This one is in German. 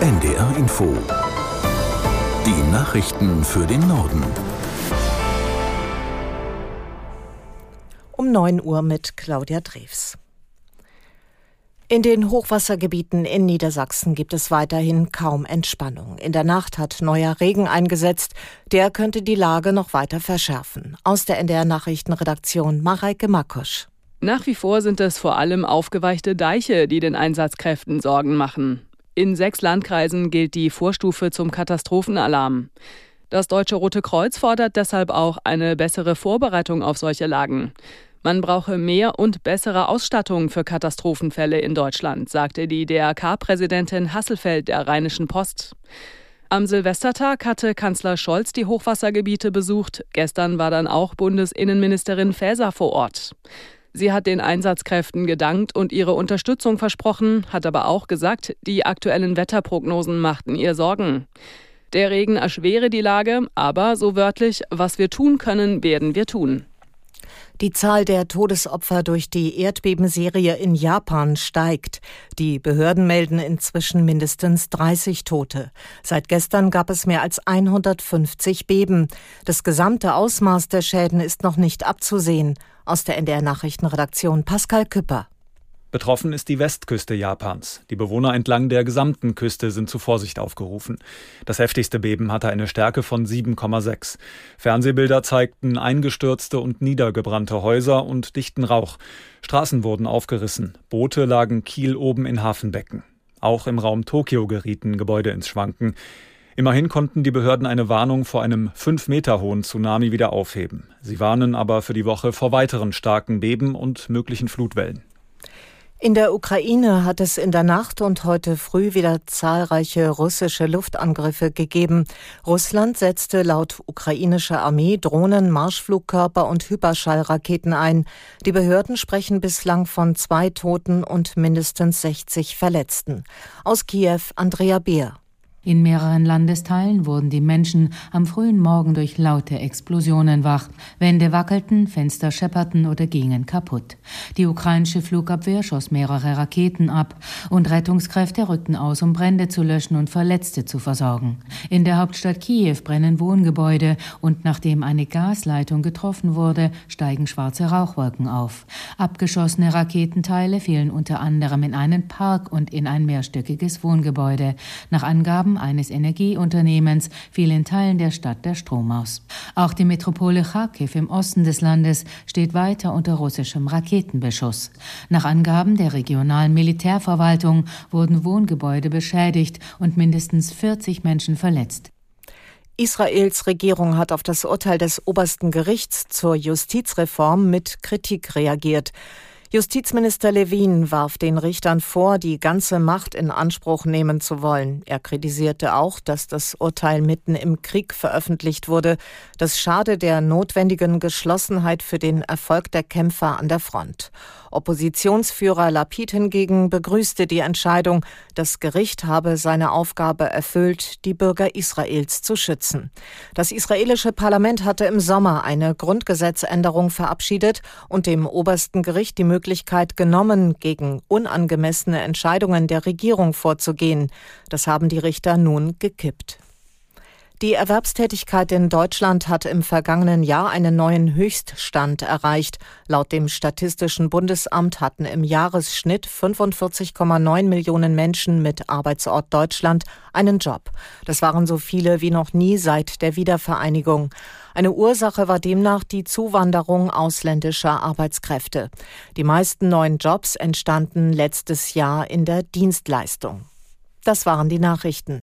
NDR Info. Die Nachrichten für den Norden. Um 9 Uhr mit Claudia Drews. In den Hochwassergebieten in Niedersachsen gibt es weiterhin kaum Entspannung. In der Nacht hat neuer Regen eingesetzt. Der könnte die Lage noch weiter verschärfen. Aus der NDR Nachrichtenredaktion Mareike Makosch. Nach wie vor sind es vor allem aufgeweichte Deiche, die den Einsatzkräften Sorgen machen. In sechs Landkreisen gilt die Vorstufe zum Katastrophenalarm. Das Deutsche Rote Kreuz fordert deshalb auch eine bessere Vorbereitung auf solche Lagen. Man brauche mehr und bessere Ausstattung für Katastrophenfälle in Deutschland, sagte die DRK-Präsidentin Hasselfeld der Rheinischen Post. Am Silvestertag hatte Kanzler Scholz die Hochwassergebiete besucht. Gestern war dann auch Bundesinnenministerin Faeser vor Ort. Sie hat den Einsatzkräften gedankt und ihre Unterstützung versprochen, hat aber auch gesagt, die aktuellen Wetterprognosen machten ihr Sorgen. Der Regen erschwere die Lage, aber so wörtlich, was wir tun können, werden wir tun. Die Zahl der Todesopfer durch die Erdbebenserie in Japan steigt. Die Behörden melden inzwischen mindestens 30 Tote. Seit gestern gab es mehr als 150 Beben. Das gesamte Ausmaß der Schäden ist noch nicht abzusehen. Aus der NDR Nachrichtenredaktion Pascal Küpper. Betroffen ist die Westküste Japans. Die Bewohner entlang der gesamten Küste sind zu Vorsicht aufgerufen. Das heftigste Beben hatte eine Stärke von 7,6. Fernsehbilder zeigten eingestürzte und niedergebrannte Häuser und dichten Rauch. Straßen wurden aufgerissen. Boote lagen Kiel oben in Hafenbecken. Auch im Raum Tokio gerieten Gebäude ins Schwanken. Immerhin konnten die Behörden eine Warnung vor einem fünf Meter hohen Tsunami wieder aufheben. Sie warnen aber für die Woche vor weiteren starken Beben und möglichen Flutwellen. In der Ukraine hat es in der Nacht und heute früh wieder zahlreiche russische Luftangriffe gegeben. Russland setzte laut ukrainischer Armee Drohnen, Marschflugkörper und Hyperschallraketen ein. Die Behörden sprechen bislang von zwei Toten und mindestens 60 Verletzten. Aus Kiew Andrea Beer. In mehreren Landesteilen wurden die Menschen am frühen Morgen durch laute Explosionen wach. Wände wackelten, Fenster schepperten oder gingen kaputt. Die ukrainische Flugabwehr schoss mehrere Raketen ab und Rettungskräfte rückten aus, um Brände zu löschen und Verletzte zu versorgen. In der Hauptstadt Kiew brennen Wohngebäude und nachdem eine Gasleitung getroffen wurde, steigen schwarze Rauchwolken auf. Abgeschossene Raketenteile fielen unter anderem in einen Park und in ein mehrstöckiges Wohngebäude. Nach Angaben Angaben eines Energieunternehmens fiel in Teilen der Stadt der Strom aus. Auch die Metropole Kharkiv im Osten des Landes steht weiter unter russischem Raketenbeschuss. Nach Angaben der regionalen Militärverwaltung wurden Wohngebäude beschädigt und mindestens 40 Menschen verletzt. Israels Regierung hat auf das Urteil des obersten Gerichts zur Justizreform mit Kritik reagiert. Justizminister Levin warf den Richtern vor, die ganze Macht in Anspruch nehmen zu wollen. Er kritisierte auch, dass das Urteil mitten im Krieg veröffentlicht wurde. Das schade der notwendigen Geschlossenheit für den Erfolg der Kämpfer an der Front. Oppositionsführer Lapid hingegen begrüßte die Entscheidung, das Gericht habe seine Aufgabe erfüllt, die Bürger Israels zu schützen. Das israelische Parlament hatte im Sommer eine Grundgesetzänderung verabschiedet und dem obersten Gericht die Möglichkeit genommen, gegen unangemessene Entscheidungen der Regierung vorzugehen. Das haben die Richter nun gekippt. Die Erwerbstätigkeit in Deutschland hat im vergangenen Jahr einen neuen Höchststand erreicht. Laut dem Statistischen Bundesamt hatten im Jahresschnitt 45,9 Millionen Menschen mit Arbeitsort Deutschland einen Job. Das waren so viele wie noch nie seit der Wiedervereinigung. Eine Ursache war demnach die Zuwanderung ausländischer Arbeitskräfte. Die meisten neuen Jobs entstanden letztes Jahr in der Dienstleistung. Das waren die Nachrichten.